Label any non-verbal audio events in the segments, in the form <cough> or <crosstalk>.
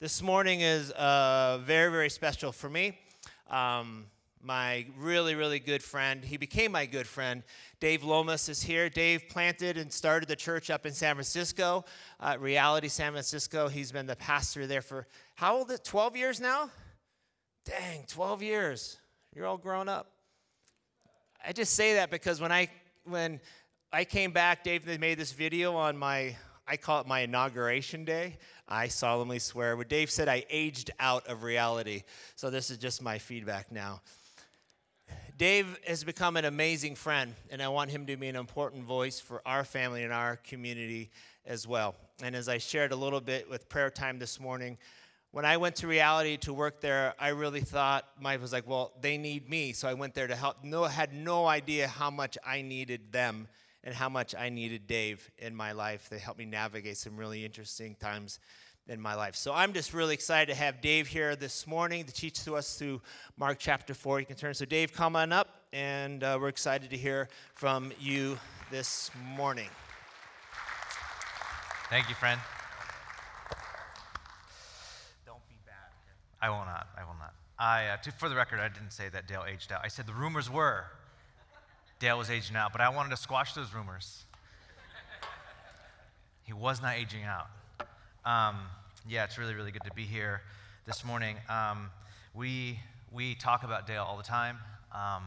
This morning is uh, very, very special for me. Um, my really, really good friend, he became my good friend. Dave Lomas is here. Dave planted and started the church up in San Francisco, uh, Reality San Francisco. He's been the pastor there for how old is it? 12 years now? Dang, 12 years. You're all grown up. I just say that because when I when I came back, Dave made this video on my I call it my inauguration day. I solemnly swear. What Dave said, I aged out of reality. So this is just my feedback now. Dave has become an amazing friend, and I want him to be an important voice for our family and our community as well. And as I shared a little bit with prayer time this morning, when I went to reality to work there, I really thought Mike was like, well, they need me. So I went there to help. No, had no idea how much I needed them and how much I needed Dave in my life. They helped me navigate some really interesting times in my life. So I'm just really excited to have Dave here this morning to teach to us through Mark chapter 4. You can turn. So, Dave, come on up, and uh, we're excited to hear from you this morning. Thank you, friend. Don't be bad. I will not. I will not. I, uh, to, for the record, I didn't say that Dale aged out. I said the rumors were Dale was aging out, but I wanted to squash those rumors. he was not aging out. Um, yeah, it's really, really good to be here this morning. Um, we, we talk about Dale all the time. Um,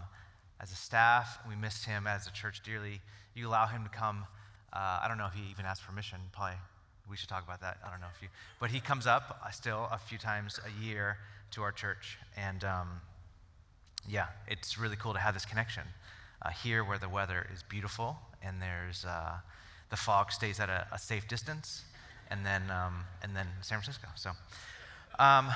as a staff, we missed him as a church dearly. You allow him to come. Uh, I don't know if he even asked permission. Probably we should talk about that. I don't know if you, but he comes up uh, still a few times a year to our church, and um, yeah, it's really cool to have this connection uh, here where the weather is beautiful and there's uh, the fog stays at a, a, safe distance, and then um, and then San Francisco. So, um,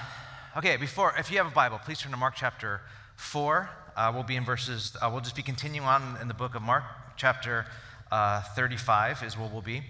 okay, before if you have a Bible, please turn to Mark chapter four. Uh, we'll be in verses. Uh, we'll just be continuing on in the book of Mark, chapter uh, 35 is where we'll be.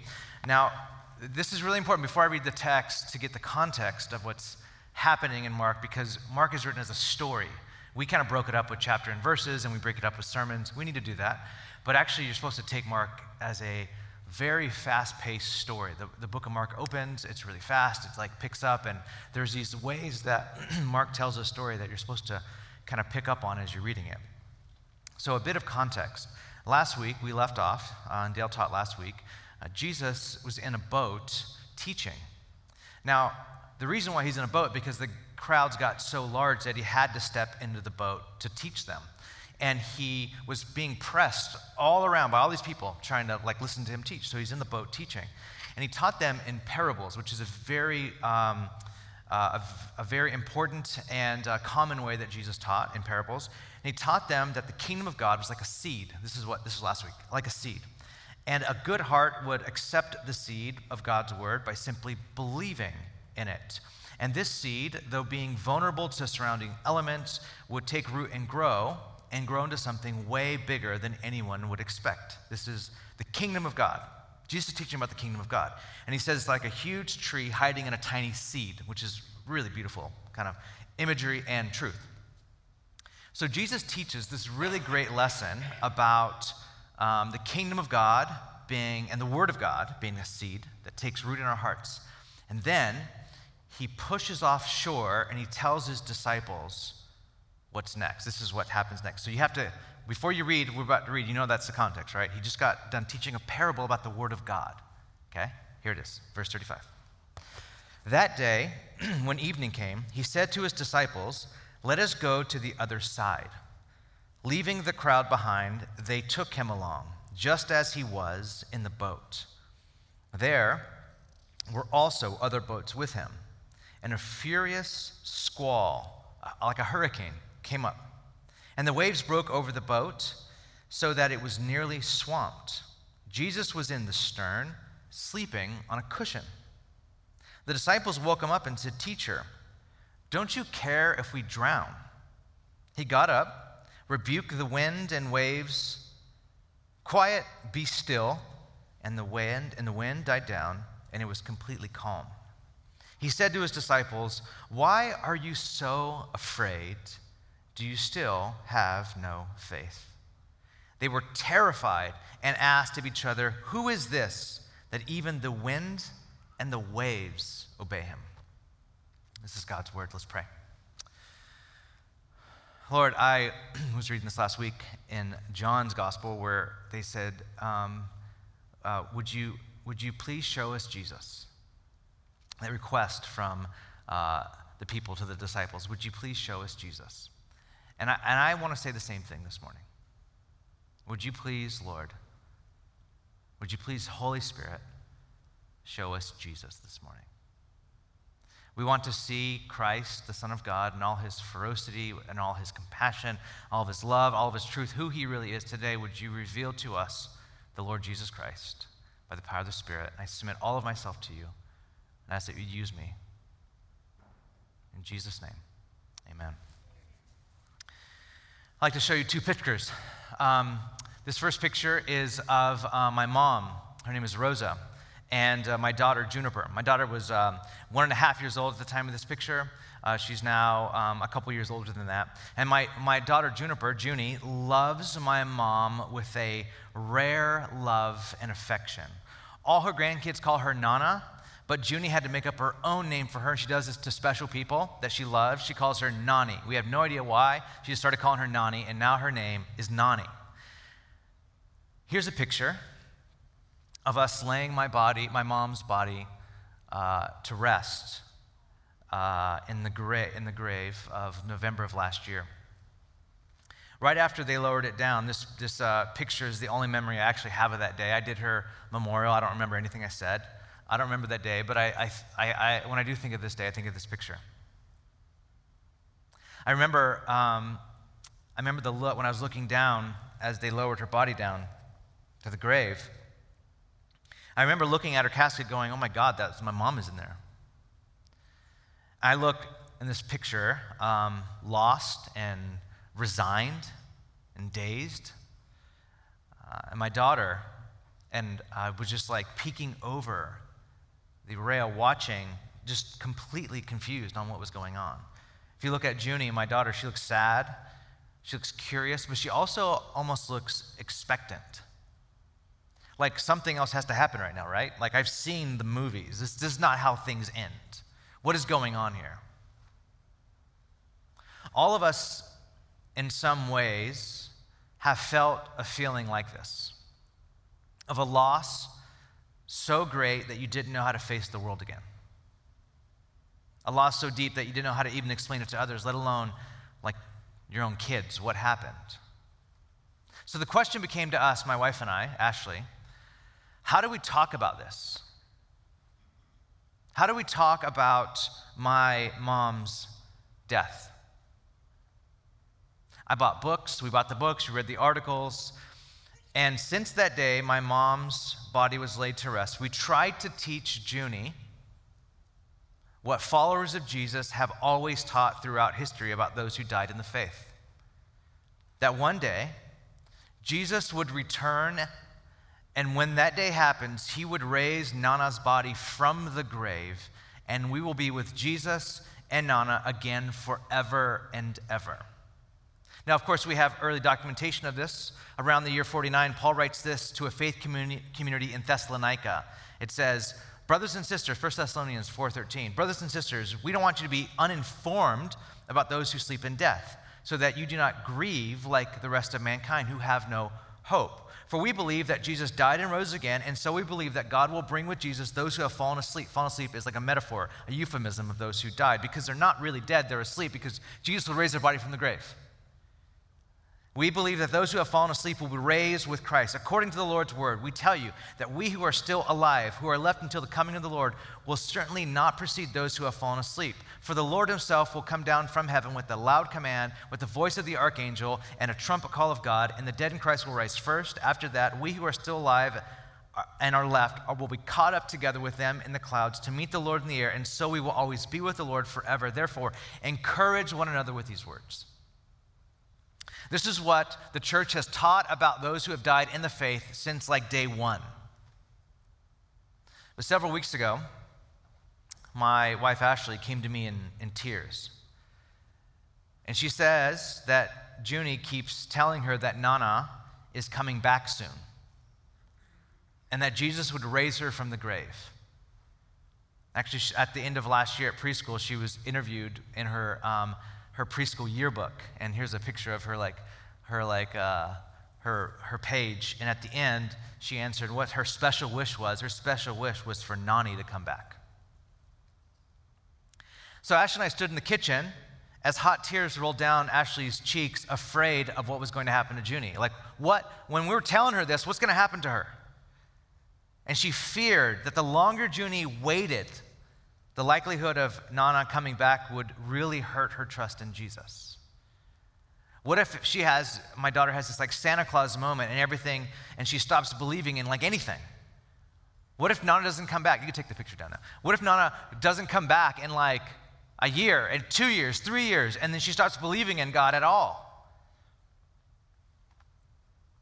Now, this is really important before I read the text to get the context of what's happening in Mark, because Mark is written as a story. We kind of broke it up with chapter and verses, and we break it up with sermons. We need to do that. But actually, you're supposed to take Mark as a very fast paced story. The, the book of Mark opens, it's really fast, it's like picks up, and there's these ways that <clears throat> Mark tells a story that you're supposed to kind of pick up on as you're reading it. So, a bit of context. Last week, we left off, uh, and Dale taught last week, uh, Jesus was in a boat teaching. Now, the reason why he's in a boat because the crowds got so large that he had to step into the boat to teach them. And he was being pressed all around by all these people trying to like listen to him teach. So he's in the boat teaching. And he taught them in parables, which is a very, um, uh, a, very important and uh, common way that Jesus taught in parables. And he taught them that the kingdom of God was like a seed. This is what this was last week, like a seed. And a good heart would accept the seed of God's word by simply believing in it. And this seed, though being vulnerable to surrounding elements, would take root and grow and grow into something way bigger than anyone would expect. This is the kingdom of God. Jesus is teaching about the kingdom of God. And he says, it's like a huge tree hiding in a tiny seed, which is really beautiful kind of imagery and truth. So Jesus teaches this really great lesson about um, the kingdom of God being, and the word of God being a seed that takes root in our hearts. And then he pushes offshore and he tells his disciples what's next. This is what happens next. So you have to, before you read, we're about to read, you know that's the context, right? He just got done teaching a parable about the Word of God. Okay? Here it is, verse 35. That day, <clears throat> when evening came, he said to his disciples, Let us go to the other side. Leaving the crowd behind, they took him along, just as he was in the boat. There were also other boats with him and a furious squall, uh, like a hurricane, came up. And the waves broke over the boat so that it was nearly swamped. Jesus was in the stern, sleeping on a cushion. The disciples woke him up and said, Teacher, don't you care if we drown? He got up, rebuked the wind and waves. Quiet, be still. And the wind and the wind died down, and it was completely calm. He said to his disciples, Why are you so afraid? Do you still have no faith? They were terrified and asked of each other, Who is this that even the wind and the waves obey him? This is God's word. Let's pray. Lord, I <clears throat> was reading this last week in John's gospel where they said, um, uh, would, you, would you please show us Jesus? That request from uh, the people to the disciples, would you please show us Jesus? And I, and I want to say the same thing this morning. Would you please, Lord, would you please, Holy Spirit, show us Jesus this morning? We want to see Christ, the Son of God, and all his ferocity and all his compassion, all of his love, all of his truth, who he really is today. Would you reveal to us the Lord Jesus Christ by the power of the Spirit? I submit all of myself to you and ask that you'd use me. In Jesus' name, amen. I'd like to show you two pictures. Um, this first picture is of uh, my mom. Her name is Rosa and uh, my daughter, Juniper. My daughter was um, one and a half years old at the time of this picture. Uh, she's now um, a couple years older than that. And my, my daughter, Juniper, Junie, loves my mom with a rare love and affection. All her grandkids call her Nana, but Junie had to make up her own name for her. She does this to special people that she loves. She calls her Nani. We have no idea why. She just started calling her Nani, and now her name is Nani. Here's a picture of us laying my body, my mom's body, uh, to rest uh, in, the gra- in the grave of November of last year. Right after they lowered it down, this, this uh, picture is the only memory I actually have of that day. I did her memorial. I don't remember anything I said. I don't remember that day, but I, I, I, I when I do think of this day, I think of this picture. I remember, um, I remember the look when I was looking down as they lowered her body down to the grave. I remember looking at her casket going, oh my God, that's my mom is in there. I look in this picture, um, lost and resigned and dazed. Uh, and my daughter, and I was just like peeking over the rail, watching, just completely confused on what was going on. If you look at Junie, my daughter, she looks sad, she looks curious, but she also almost looks expectant like something else has to happen right now, right? Like I've seen the movies. This, this is not how things end. What is going on here? All of us, in some ways, have felt a feeling like this of a loss so great that you didn't know how to face the world again. A loss so deep that you didn't know how to even explain it to others, let alone like your own kids, what happened. So the question became to us, my wife and I, Ashley, how do we talk about this? How do we talk about my mom's death? I bought books. We bought the books. We read the articles. And since that day, my mom's body was laid to rest. We tried to teach Junie what followers of Jesus have always taught throughout history about those who died in the faith. That one day, Jesus would return and when that day happens, he would raise Nana's body from the grave, and we will be with Jesus and Nana again forever and ever. Now, of course, we have early documentation of this. Around the year 49, Paul writes this to a faith community, in Thessalonica. It says, Brothers and sisters, 1 Thessalonians 4:13. Brothers and sisters, we don't want you to be uninformed about those who sleep in death, so that you do not grieve like the rest of mankind who have no hope. For we believe that Jesus died and rose again, and so we believe that God will bring with Jesus those who have fallen asleep. Fallen asleep is like a metaphor, a euphemism of those who died, because they're not really dead, they're asleep, because Jesus will raise their body from the grave. We believe that those who have fallen asleep will be raised with Christ. According to the Lord's word, we tell you that we who are still alive, who are left until the coming of the Lord, will certainly not precede those who have fallen asleep. For the Lord himself will come down from heaven with a loud command, with the voice of the archangel, and a trumpet call of God, and the dead in Christ will rise first. After that, we who are still alive and are left will be caught up together with them in the clouds to meet the Lord in the air, and so we will always be with the Lord forever. Therefore, encourage one another with these words. This is what the church has taught about those who have died in the faith since like day one. But several weeks ago, my wife Ashley came to me in, in tears. And she says that Junie keeps telling her that Nana is coming back soon and that Jesus would raise her from the grave. Actually, at the end of last year at preschool, she was interviewed in her, um, her preschool yearbook. And here's a picture of her, like, her, like, uh, her, her page. And at the end, she answered what her special wish was. Her special wish was for Nani to come back. So Ashley and I stood in the kitchen as hot tears rolled down Ashley's cheeks, afraid of what was going to happen to Junie. Like, what, when we were telling her this, what's going to happen to her? And she feared that the longer Junie waited, the likelihood of Nana coming back would really hurt her trust in Jesus. What if she has, my daughter has this like Santa Claus moment and everything, and she stops believing in like anything? What if Nana doesn't come back? You can take the picture down now. What if Nana doesn't come back in like a year, and two years, three years, and then she starts believing in God at all.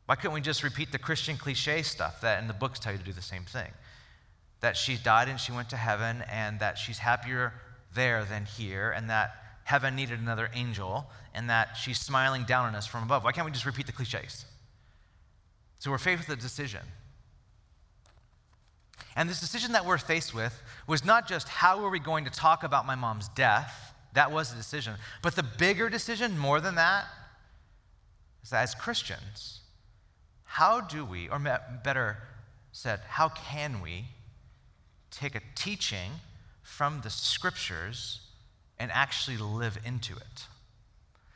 Why couldn't we just repeat the Christian cliche stuff that in the books tell you to do the same thing? That she died and she went to heaven, and that she's happier there than here, and that heaven needed another angel, and that she's smiling down on us from above. Why can't we just repeat the cliches? So we're faced with a decision. And this decision that we're faced with was not just how are we going to talk about my mom's death, that was a decision, but the bigger decision, more than that, is that as Christians, how do we, or better said, how can we take a teaching from the scriptures and actually live into it?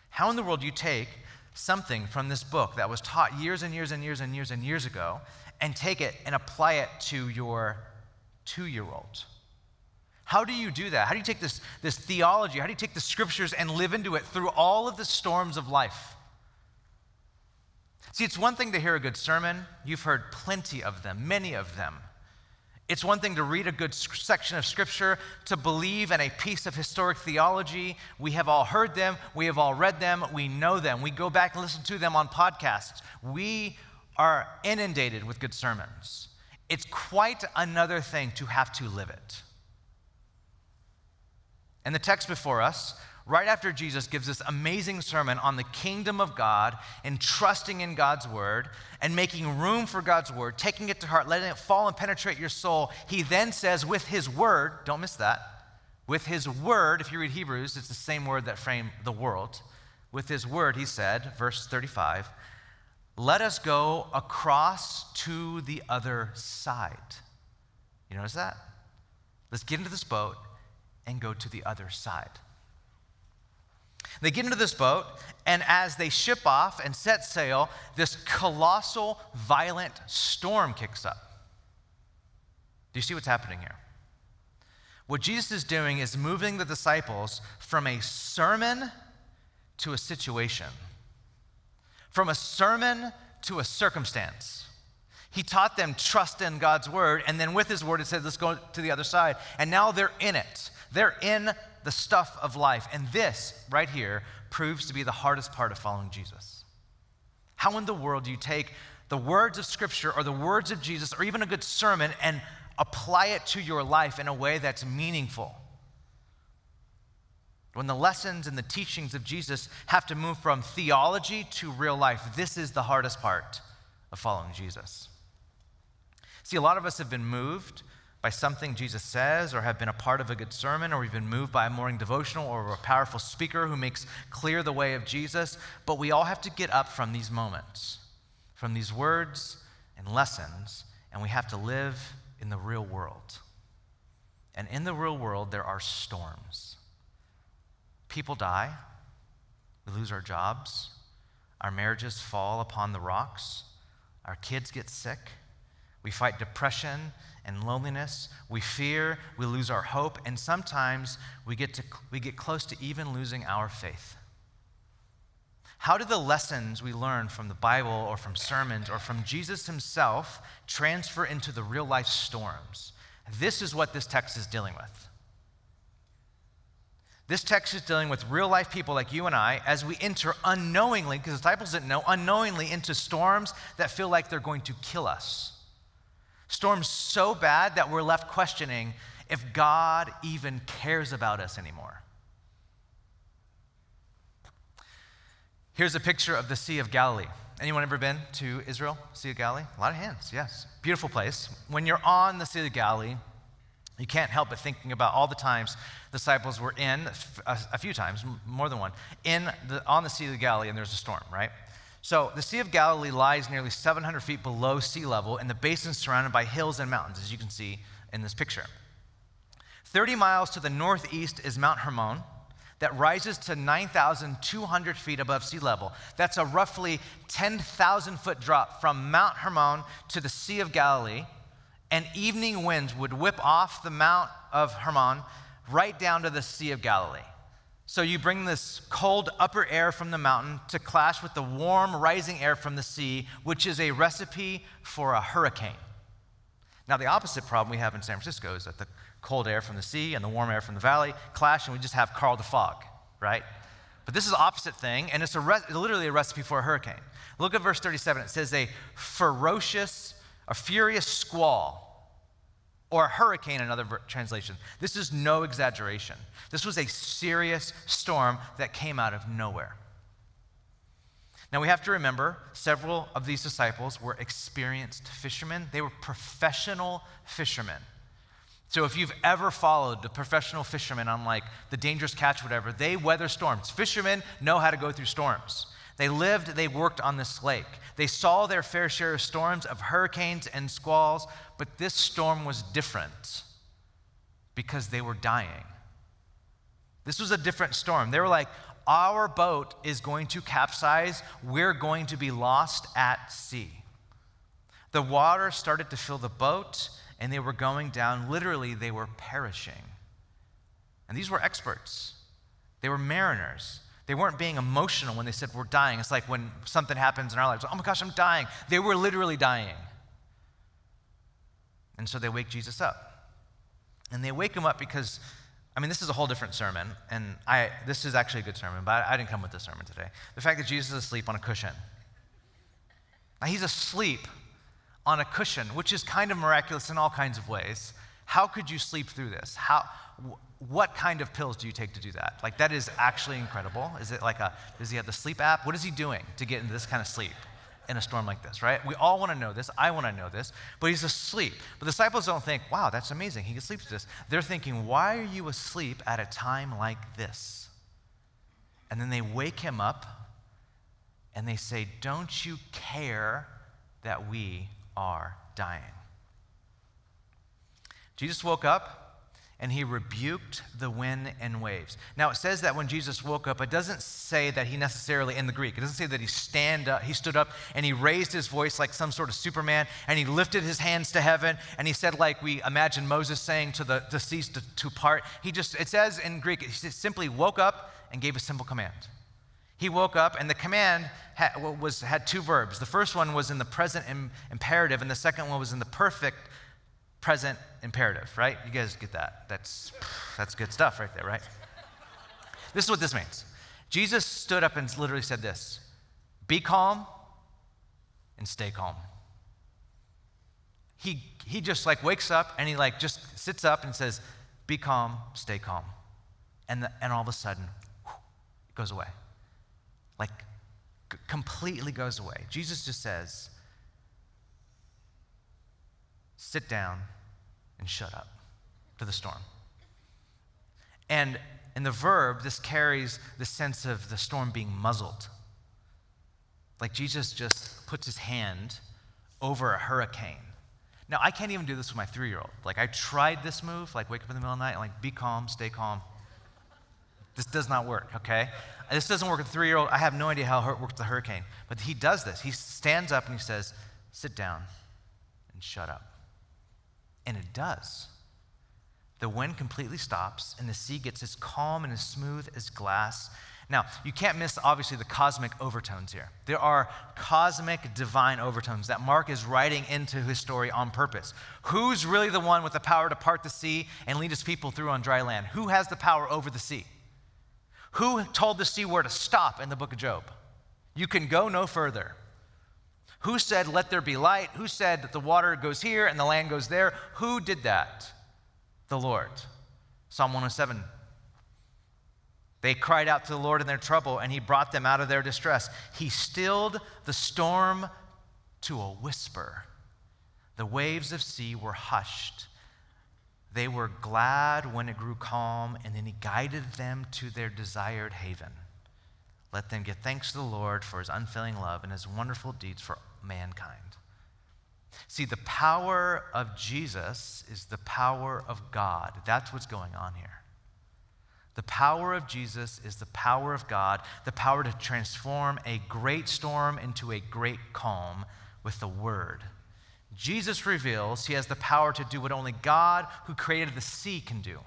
How in the world do you take something from this book that was taught years and years and years and years and years ago and take it and apply it to your two year old? How do you do that? How do you take this, this theology? How do you take the scriptures and live into it through all of the storms of life? See, it's one thing to hear a good sermon. You've heard plenty of them, many of them. It's one thing to read a good section of scripture, to believe in a piece of historic theology. We have all heard them, we have all read them, we know them. We go back and listen to them on podcasts. We are inundated with good sermons. It's quite another thing to have to live it. And the text before us, right after Jesus gives this amazing sermon on the kingdom of God and trusting in God's word and making room for God's word, taking it to heart, letting it fall and penetrate your soul, he then says, with his word, don't miss that, with his word, if you read Hebrews, it's the same word that framed the world. With his word, he said, verse 35, let us go across to the other side. You notice that? Let's get into this boat and go to the other side. They get into this boat, and as they ship off and set sail, this colossal, violent storm kicks up. Do you see what's happening here? What Jesus is doing is moving the disciples from a sermon to a situation from a sermon to a circumstance. He taught them trust in God's word, and then with his word, it said, let's go to the other side. And now they're in it. They're in the stuff of life. And this, right here, proves to be the hardest part of following Jesus. How in the world do you take the words of Scripture or the words of Jesus or even a good sermon and apply it to your life in a way that's meaningful? When the lessons and the teachings of Jesus have to move from theology to real life, this is the hardest part of following Jesus. See, a lot of us have been moved by something Jesus says, or have been a part of a good sermon, or we've been moved by a morning devotional or a powerful speaker who makes clear the way of Jesus. But we all have to get up from these moments, from these words and lessons, and we have to live in the real world. And in the real world, there are storms. People die, we lose our jobs, our marriages fall upon the rocks, our kids get sick, we fight depression and loneliness, we fear, we lose our hope, and sometimes we get, to, we get close to even losing our faith. How do the lessons we learn from the Bible or from sermons or from Jesus himself transfer into the real life storms? This is what this text is dealing with. This text is dealing with real life people like you and I as we enter unknowingly, because the disciples didn't know, unknowingly into storms that feel like they're going to kill us. Storms so bad that we're left questioning if God even cares about us anymore. Here's a picture of the Sea of Galilee. Anyone ever been to Israel, Sea of Galilee? A lot of hands, yes. Beautiful place. When you're on the Sea of Galilee, You can't help but thinking about all the times disciples were in, a, few times, more than one, in the, on the Sea of Galilee and there's a storm, right? So the Sea of Galilee lies nearly 700 feet below sea level, and the basin is surrounded by hills and mountains, as you can see in this picture. 30 miles to the northeast is Mount Hermon, that rises to 9,200 feet above sea level. That's a roughly 10,000 foot drop from Mount Hermon to the Sea of Galilee and evening winds would whip off the Mount of Hermon right down to the Sea of Galilee. So you bring this cold upper air from the mountain to clash with the warm rising air from the sea, which is a recipe for a hurricane. Now, the opposite problem we have in San Francisco is that the cold air from the sea and the warm air from the valley clash, and we just have Karl the Fog, right? But this is the opposite thing, and it's a re- literally a recipe for a hurricane. Look at verse 37. It says, A ferocious a furious squall, or a hurricane in other translations. This is no exaggeration. This was a serious storm that came out of nowhere. Now we have to remember several of these disciples were experienced fishermen, they were professional fishermen. So if you've ever followed the professional fishermen on like the dangerous catch, whatever, they weather storms. Fishermen know how to go through storms. They lived, they worked on this lake. They saw their fair share of storms, of hurricanes and squalls, but this storm was different because they were dying. This was a different storm. They were like, Our boat is going to capsize. We're going to be lost at sea. The water started to fill the boat, and they were going down. Literally, they were perishing. And these were experts, they were mariners. They weren't being emotional when they said, We're dying. It's like when something happens in our lives, oh my gosh, I'm dying. They were literally dying. And so they wake Jesus up. And they wake him up because, I mean, this is a whole different sermon. And I, this is actually a good sermon, but I, I didn't come with this sermon today. The fact that Jesus is asleep on a cushion. Now, he's asleep on a cushion, which is kind of miraculous in all kinds of ways. How could you sleep through this? How, what kind of pills do you take to do that? Like, that is actually incredible. Is it like a, does he have the sleep app? What is he doing to get into this kind of sleep in a storm like this, right? We all want to know this. I want to know this. But he's asleep. But the disciples don't think, wow, that's amazing. He can sleep through this. They're thinking, why are you asleep at a time like this? And then they wake him up and they say, don't you care that we are dying? Jesus woke up and he rebuked the wind and waves. Now it says that when Jesus woke up, it doesn't say that he necessarily in the Greek. It doesn't say that he stand up, he stood up and he raised his voice like some sort of Superman and he lifted his hands to heaven and he said like we imagine Moses saying to the, deceased to, to part. He just it says in Greek, he simply woke up and gave a simple command. He woke up and the command had, was, had two verbs. The first one was in the present imperative and the second one was in the perfect present imperative, right? You guys get that. That's, that's good stuff right there, right? this is what this means. Jesus stood up and literally said this Be calm and stay calm. He, he just like wakes up and he like just sits up and says, Be calm, stay calm. And, the, and all of a sudden, whew, it goes away. Like, completely goes away. Jesus just says, sit down and shut up to the storm. And in the verb, this carries the sense of the storm being muzzled. Like Jesus just puts his hand over a hurricane. Now, I can't even do this with my three year old. Like, I tried this move, like, wake up in the middle of the night and, like, be calm, stay calm. This does not work, okay? This doesn't work with a three year old. I have no idea how it works with a hurricane. But he does this. He stands up and he says, sit down and shut up. And it does. The wind completely stops, and the sea gets as calm and as smooth as glass. Now, you can't miss, obviously, the cosmic overtones here. There are cosmic divine overtones that Mark is writing into his story on purpose. Who's really the one with the power to part the sea and lead his people through on dry land? Who has the power over the sea? Who told the sea where to stop in the book of Job? You can go no further. Who said, Let there be light? Who said that the water goes here and the land goes there? Who did that? The Lord. Psalm 107. They cried out to the Lord in their trouble, and he brought them out of their distress. He stilled the storm to a whisper. The waves of sea were hushed. They were glad when it grew calm, and then he guided them to their desired haven. Let them give thanks to the Lord for his unfailing love and his wonderful deeds for mankind. See, the power of Jesus is the power of God. That's what's going on here. The power of Jesus is the power of God, the power to transform a great storm into a great calm with the word. Jesus reveals he has the power to do what only God, who created the sea, can do.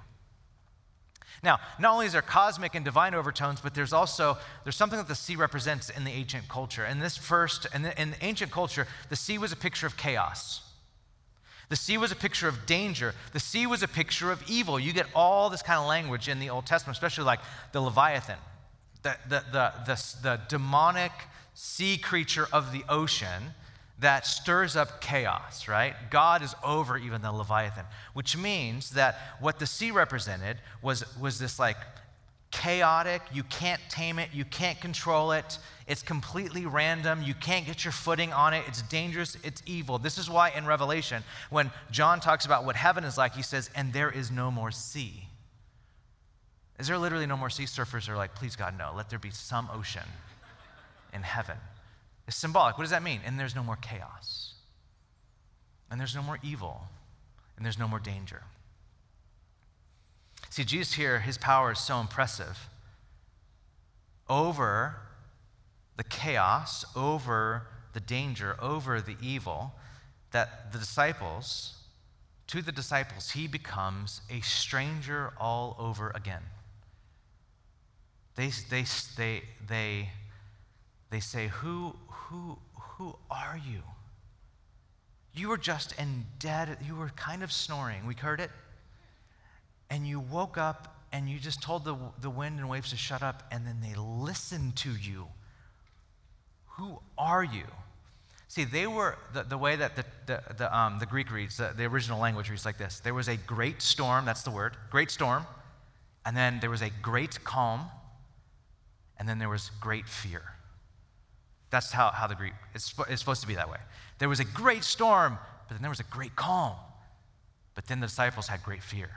Now, not only is there cosmic and divine overtones, but there's also there's something that the sea represents in the ancient culture. And this first, the, in ancient culture, the sea was a picture of chaos. The sea was a picture of danger. The sea was a picture of evil. You get all this kind of language in the Old Testament, especially like the Leviathan, the, the, the, the, the demonic sea creature of the ocean that stirs up chaos, right? God is over even the Leviathan, which means that what the sea represented was, was this like chaotic, you can't tame it, you can't control it, it's completely random, you can't get your footing on it, it's dangerous, it's evil. This is why in Revelation, when John talks about what heaven is like, he says, and there is no more sea. Is there literally no more sea? Surfers are like, please God, no, let there be some ocean in heaven. It's symbolic. What does that mean? And there's no more chaos, and there's no more evil, and there's no more danger. See, Jesus here, his power is so impressive over the chaos, over the danger, over the evil, that the disciples, to the disciples, he becomes a stranger all over again. They, they, they, they, they say, who, who, who are you? You were just in dead, you were kind of snoring. We heard it and you woke up and you just told the, the wind and waves to shut up, and then they listened to you. Who are you? See, they were, the, the way that the, the, the, um, the Greek reads, the, the original language reads like this there was a great storm, that's the word, great storm, and then there was a great calm, and then there was great fear. That's how, how the Greek, it's, it's supposed to be that way. There was a great storm, but then there was a great calm. But then the disciples had great fear.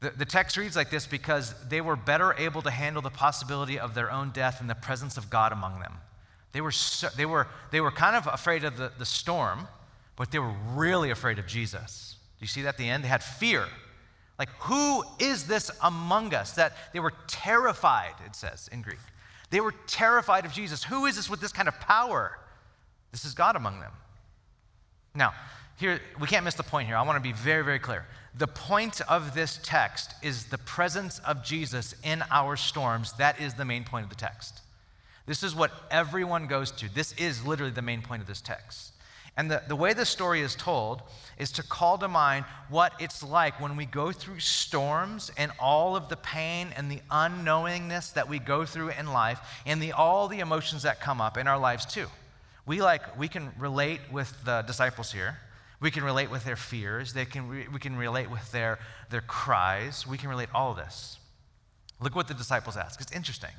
The, the text reads like this because they were better able to handle the possibility of their own death in the presence of God among them. They were, so, they were, they were kind of afraid of the, the storm, but they were really afraid of Jesus. Do you see that at the end? They had fear. Like, who is this among us? That they were terrified, it says in Greek. They were terrified of Jesus. Who is this with this kind of power? This is God among them. Now, here, we can't miss the point here. I want to be very, very clear. The point of this text is the presence of Jesus in our storms. That is the main point of the text. This is what everyone goes to. This is literally the main point of this text. And the, the way the story is told is to call to mind what it's like when we go through storms and all of the pain and the unknowingness that we go through in life and the, all the emotions that come up in our lives too. We like we can relate with the disciples here we can relate with their fears. They can re- we can relate with their, their cries. We can relate all of this. Look what the disciples ask. It's interesting.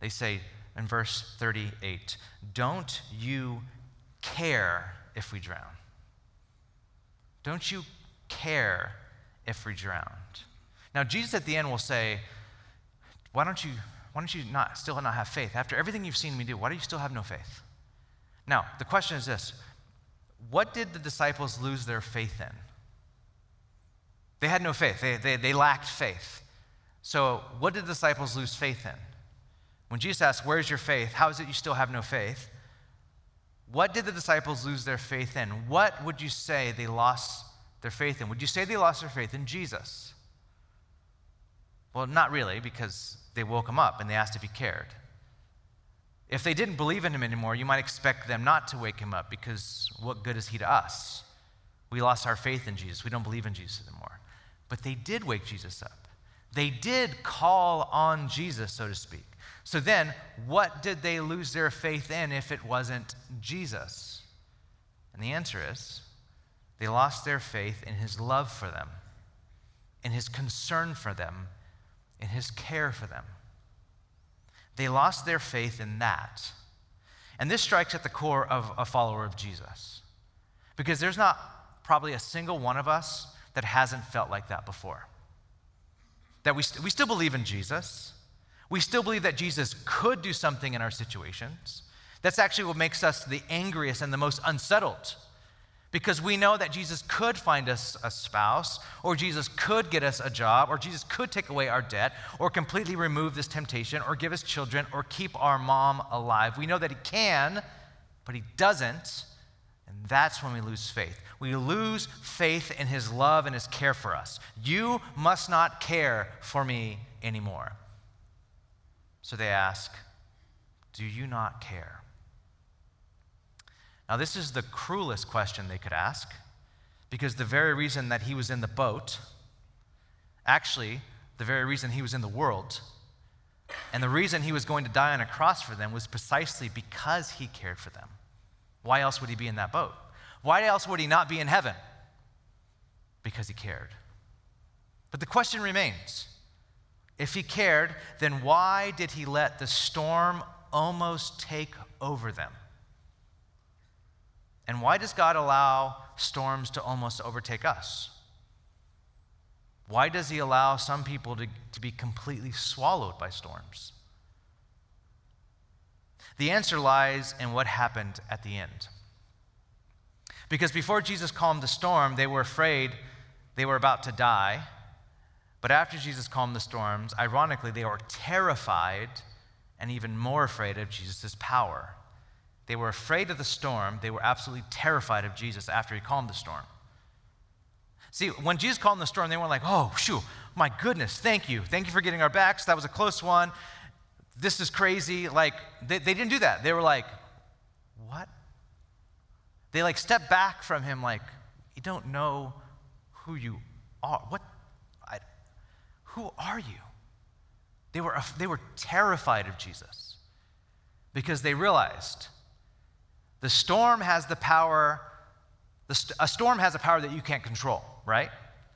They say in verse 38 Don't you care if we drown? Don't you care if we drowned? Now, Jesus at the end will say, Why don't you, why don't you not, still not have faith? After everything you've seen me do, why do you still have no faith? Now, the question is this what did the disciples lose their faith in? They had no faith, they, they, they lacked faith. So, what did the disciples lose faith in? When Jesus asked, Where's your faith? How is it you still have no faith? What did the disciples lose their faith in? What would you say they lost their faith in? Would you say they lost their faith in Jesus? Well, not really, because they woke him up and they asked if he cared. If they didn't believe in him anymore, you might expect them not to wake him up because what good is he to us? We lost our faith in Jesus. We don't believe in Jesus anymore. But they did wake Jesus up. They did call on Jesus, so to speak. So then, what did they lose their faith in if it wasn't Jesus? And the answer is they lost their faith in his love for them, in his concern for them, in his care for them. They lost their faith in that. And this strikes at the core of a follower of Jesus. Because there's not probably a single one of us that hasn't felt like that before. That we, st- we still believe in Jesus. We still believe that Jesus could do something in our situations. That's actually what makes us the angriest and the most unsettled. Because we know that Jesus could find us a spouse, or Jesus could get us a job, or Jesus could take away our debt, or completely remove this temptation, or give us children, or keep our mom alive. We know that He can, but He doesn't. And that's when we lose faith. We lose faith in His love and His care for us. You must not care for me anymore. So they ask, Do you not care? Now, this is the cruelest question they could ask because the very reason that he was in the boat, actually, the very reason he was in the world, and the reason he was going to die on a cross for them was precisely because he cared for them. Why else would he be in that boat? Why else would he not be in heaven? Because he cared. But the question remains if he cared, then why did he let the storm almost take over them? And why does God allow storms to almost overtake us? Why does He allow some people to, to be completely swallowed by storms? The answer lies in what happened at the end. Because before Jesus calmed the storm, they were afraid they were about to die. But after Jesus calmed the storms, ironically, they were terrified and even more afraid of Jesus' power. They were afraid of the storm. They were absolutely terrified of Jesus after he calmed the storm. See, when Jesus calmed the storm, they weren't like, oh, shoo, my goodness, thank you. Thank you for getting our backs. That was a close one. This is crazy. Like, they, they didn't do that. They were like, what? They like stepped back from him, like, you don't know who you are. What? I, who are you? They were, they were terrified of Jesus because they realized the storm has the power, the st- a storm has a power that you can't control, right?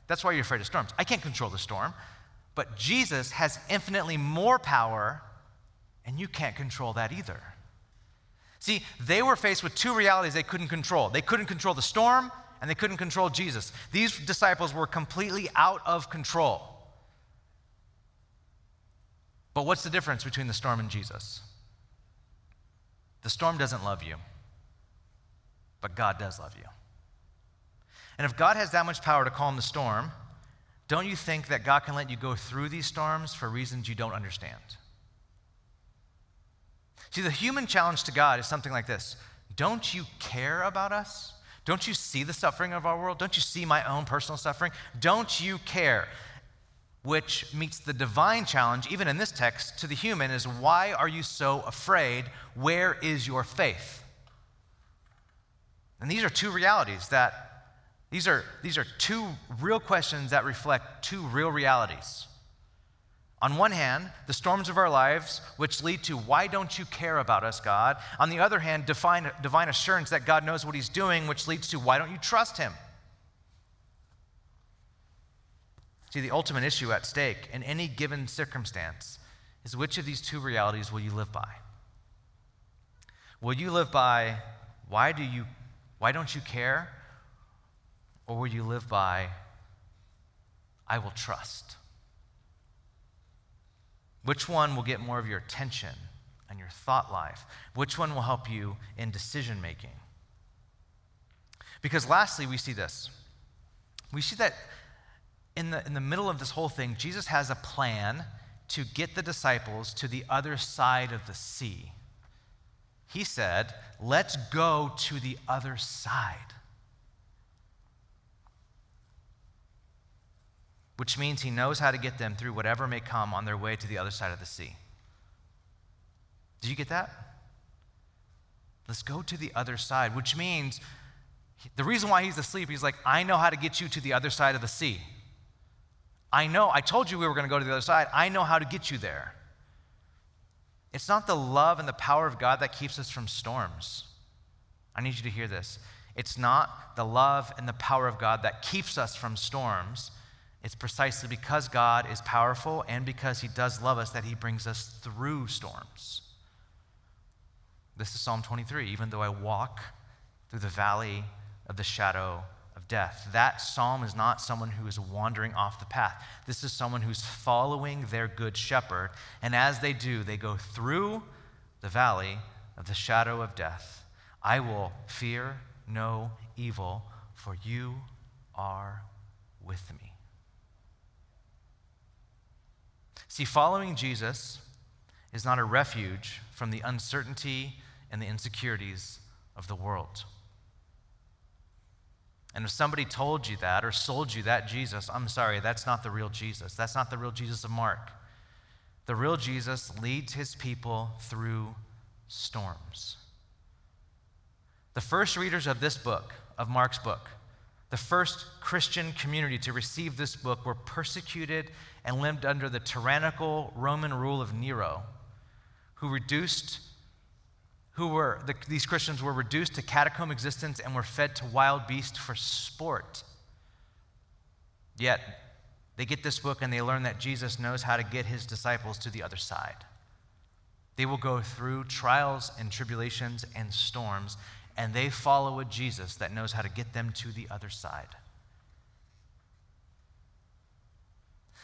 That's why you're afraid of storms. I can't control the storm, but Jesus has infinitely more power, and you can't control that either. See, they were faced with two realities they couldn't control. They couldn't control the storm, and they couldn't control Jesus. These disciples were completely out of control. But what's the difference between the storm and Jesus? The storm doesn't love you but God does love you. And if God has that much power to calm the storm, don't you think that God can let you go through these storms for reasons you don't understand? See, the human challenge to God is something like this Don't you care about us? Don't you see the suffering of our world? Don't you see my own personal suffering? Don't you care? Which meets the divine challenge, even in this text, to the human is why are you so afraid? Where is your faith? And these are two realities that, these are, these are two real questions that reflect two real realities. On one hand, the storms of our lives, which lead to, why don't you care about us, God? On the other hand, divine, divine assurance that God knows what He's doing, which leads to, why don't you trust Him? See, the ultimate issue at stake in any given circumstance is which of these two realities will you live by? Will you live by, why do you why don't you care? Or will you live by, I will trust? Which one will get more of your attention and your thought life? Which one will help you in decision making? Because lastly, we see this. We see that in the, in the middle of this whole thing, Jesus has a plan to get the disciples to the other side of the sea. He said, Let's go to the other side. Which means he knows how to get them through whatever may come on their way to the other side of the sea. Did you get that? Let's go to the other side, which means the reason why he's asleep, he's like, I know how to get you to the other side of the sea. I know, I told you we were going to go to the other side. I know how to get you there. It's not the love and the power of God that keeps us from storms. I need you to hear this. It's not the love and the power of God that keeps us from storms. It's precisely because God is powerful and because He does love us that He brings us through storms. This is Psalm 23. Even though I walk through the valley of the shadow of death. That psalm is not someone who is wandering off the path. This is someone who's following their good shepherd. And as they do, they go through the valley of the shadow of death. I will fear no evil, for you are with me. See, following Jesus is not a refuge from the uncertainty and the insecurities of the world. And if somebody told you that or sold you that Jesus, I'm sorry, that's not the real Jesus. That's not the real Jesus of Mark. The real Jesus leads his people through storms. The first readers of this book, of Mark's book, the first Christian community to receive this book were persecuted and lived under the tyrannical Roman rule of Nero, who reduced who were, the, these Christians were reduced to catacomb existence and were fed to wild beasts for sport. Yet, they get this book and they learn that Jesus knows how to get his disciples to the other side. They will go through trials and tribulations and storms, and they follow a Jesus that knows how to get them to the other side.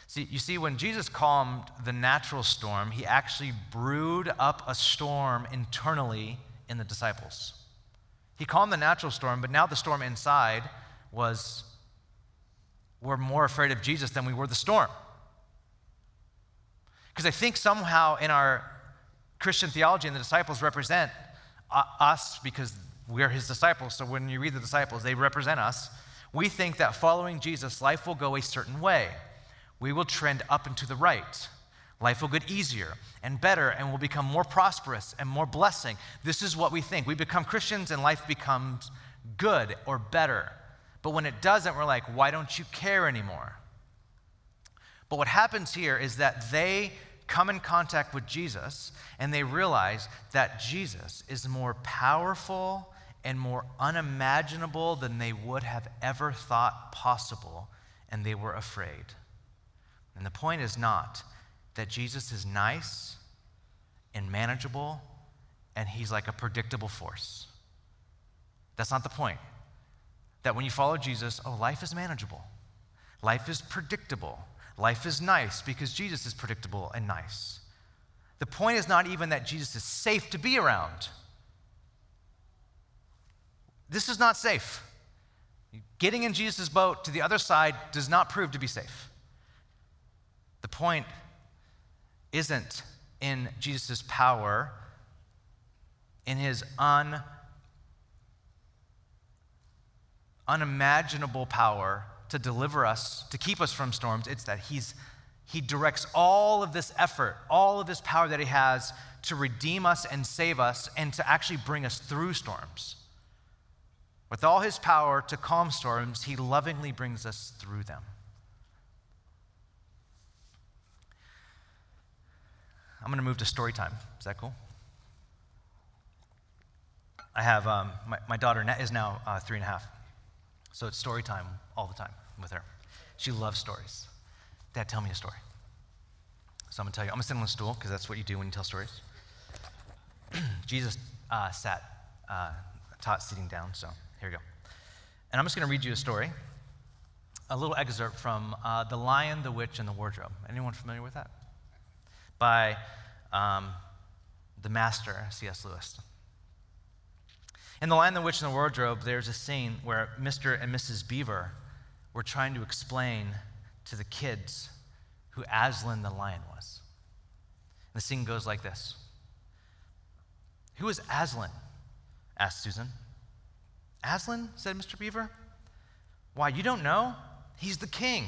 See, you see, when Jesus calmed the natural storm, he actually brewed up a storm internally in the disciples. He calmed the natural storm, but now the storm inside was we're more afraid of Jesus than we were the storm. Because I think somehow in our Christian theology and the disciples represent uh, us because we're his disciples. So when you read the disciples, they represent us. We think that following Jesus, life will go a certain way we will trend up and to the right. Life will get easier and better, and we'll become more prosperous and more blessing. This is what we think. We become Christians, and life becomes good or better. But when it doesn't, we're like, why don't you care anymore? But what happens here is that they come in contact with Jesus and they realize that Jesus is more powerful and more unimaginable than they would have ever thought possible, and they were afraid. And the point is not that Jesus is nice and manageable and he's like a predictable force. That's not the point. That when you follow Jesus, oh, life is manageable, life is predictable, life is nice because Jesus is predictable and nice. The point is not even that Jesus is safe to be around. This is not safe. Getting in Jesus' boat to the other side does not prove to be safe. The point isn't in Jesus' power, in his un, unimaginable power to deliver us, to keep us from storms. It's that he's, he directs all of this effort, all of this power that he has to redeem us and save us and to actually bring us through storms. With all his power to calm storms, he lovingly brings us through them. I'm going to move to story time. Is that cool? I have um, my, my daughter is now uh, three and a half, so it's story time all the time with her. She loves stories. Dad, tell me a story. So I'm going to tell you. I'm going to sit on a stool because that's what you do when you tell stories. <clears throat> Jesus uh, sat, uh, taught sitting down. So here we go. And I'm just going to read you a story, a little excerpt from uh, The Lion, the Witch, and the Wardrobe. Anyone familiar with that? by um, the master, C.S. Lewis. In The Lion, the Witch, and the Wardrobe, there's a scene where Mr. and Mrs. Beaver were trying to explain to the kids who Aslan the lion was. And the scene goes like this Who is Aslan? asked Susan. Aslan, said Mr. Beaver. Why, you don't know? He's the king,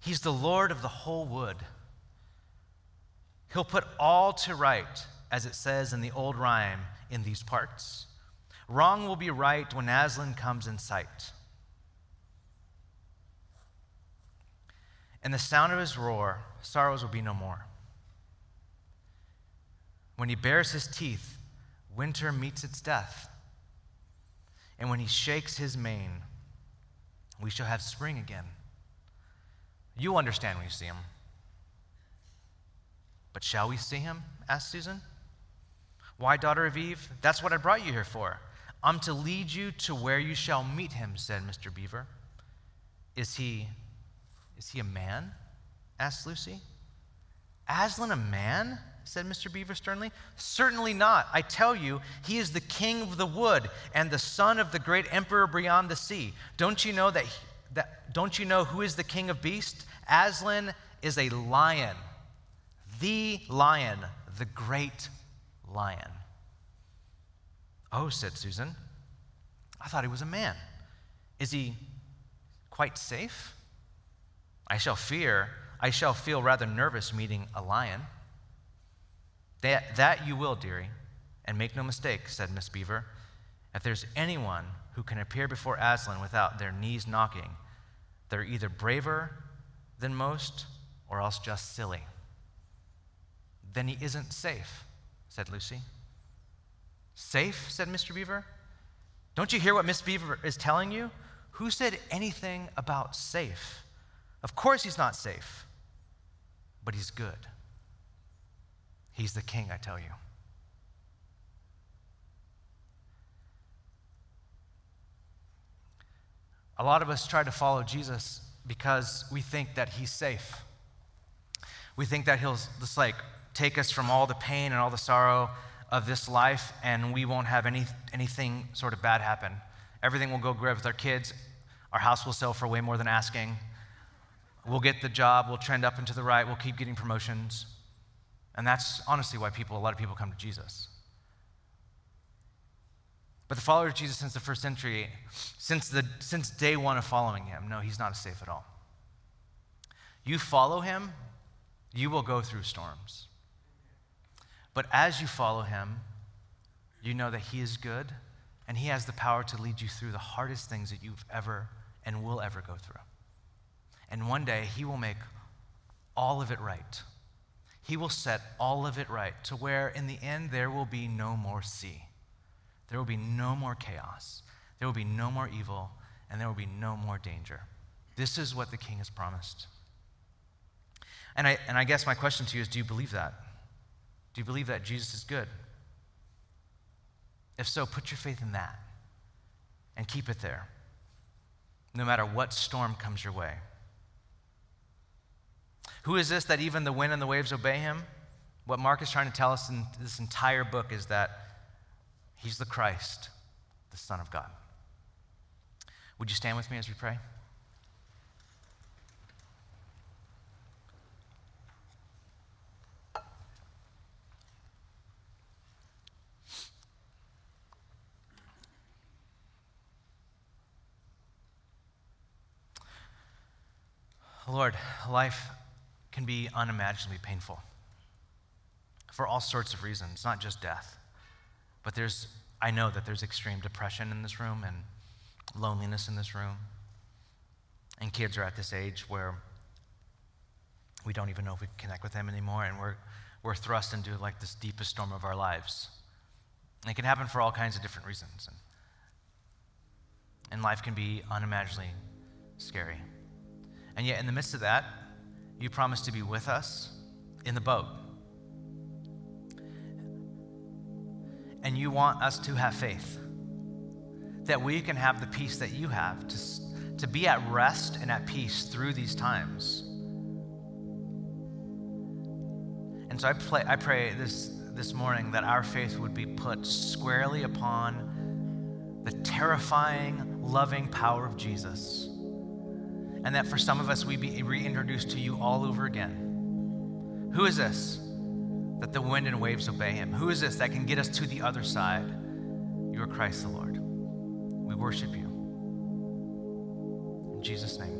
he's the lord of the whole wood. He'll put all to right, as it says in the old rhyme, in these parts. Wrong will be right when Aslan comes in sight. And the sound of his roar, sorrows will be no more. When he bares his teeth, winter meets its death. And when he shakes his mane, we shall have spring again. You understand when you see him. But shall we see him? asked Susan. Why, daughter of Eve? That's what I brought you here for. I'm to lead you to where you shall meet him, said Mr. Beaver. Is he is he a man? asked Lucy. Aslan a man? Said Mr. Beaver sternly. Certainly not. I tell you, he is the king of the wood and the son of the great emperor beyond the sea. Don't you know that, that don't you know who is the king of beasts? Aslan is a lion. The lion, the great lion. Oh, said Susan. I thought he was a man. Is he quite safe? I shall fear, I shall feel rather nervous meeting a lion. That, that you will, dearie, and make no mistake, said Miss Beaver. If there's anyone who can appear before Aslan without their knees knocking, they're either braver than most or else just silly. Then he isn't safe, said Lucy. Safe, said Mr. Beaver. Don't you hear what Miss Beaver is telling you? Who said anything about safe? Of course he's not safe, but he's good. He's the king, I tell you. A lot of us try to follow Jesus because we think that he's safe. We think that he'll just like take us from all the pain and all the sorrow of this life and we won't have any, anything sort of bad happen. Everything will go great with our kids. Our house will sell for way more than asking. We'll get the job. We'll trend up and to the right. We'll keep getting promotions. And that's honestly why people, a lot of people come to Jesus. But the followers of Jesus since the first century, since, the, since day one of following him, no, he's not safe at all. You follow him, you will go through storms. But as you follow him, you know that he is good and he has the power to lead you through the hardest things that you've ever and will ever go through. And one day he will make all of it right. He will set all of it right to where, in the end, there will be no more sea. There will be no more chaos. There will be no more evil, and there will be no more danger. This is what the king has promised. And I, and I guess my question to you is do you believe that? Do you believe that Jesus is good? If so, put your faith in that and keep it there, no matter what storm comes your way. Who is this that even the wind and the waves obey him? What Mark is trying to tell us in this entire book is that he's the Christ, the Son of God. Would you stand with me as we pray? Lord, life can be unimaginably painful for all sorts of reasons, not just death. But there's, I know that there's extreme depression in this room and loneliness in this room. And kids are at this age where we don't even know if we can connect with them anymore, and we're, we're thrust into like this deepest storm of our lives. And it can happen for all kinds of different reasons. And, and life can be unimaginably scary. And yet, in the midst of that, you promise to be with us in the boat. And you want us to have faith that we can have the peace that you have, to, to be at rest and at peace through these times. And so I, play, I pray this, this morning that our faith would be put squarely upon the terrifying, loving power of Jesus and that for some of us, we be reintroduced to you all over again. Who is this that the wind and waves obey him? Who is this that can get us to the other side? You are Christ the Lord. We worship you. In Jesus' name.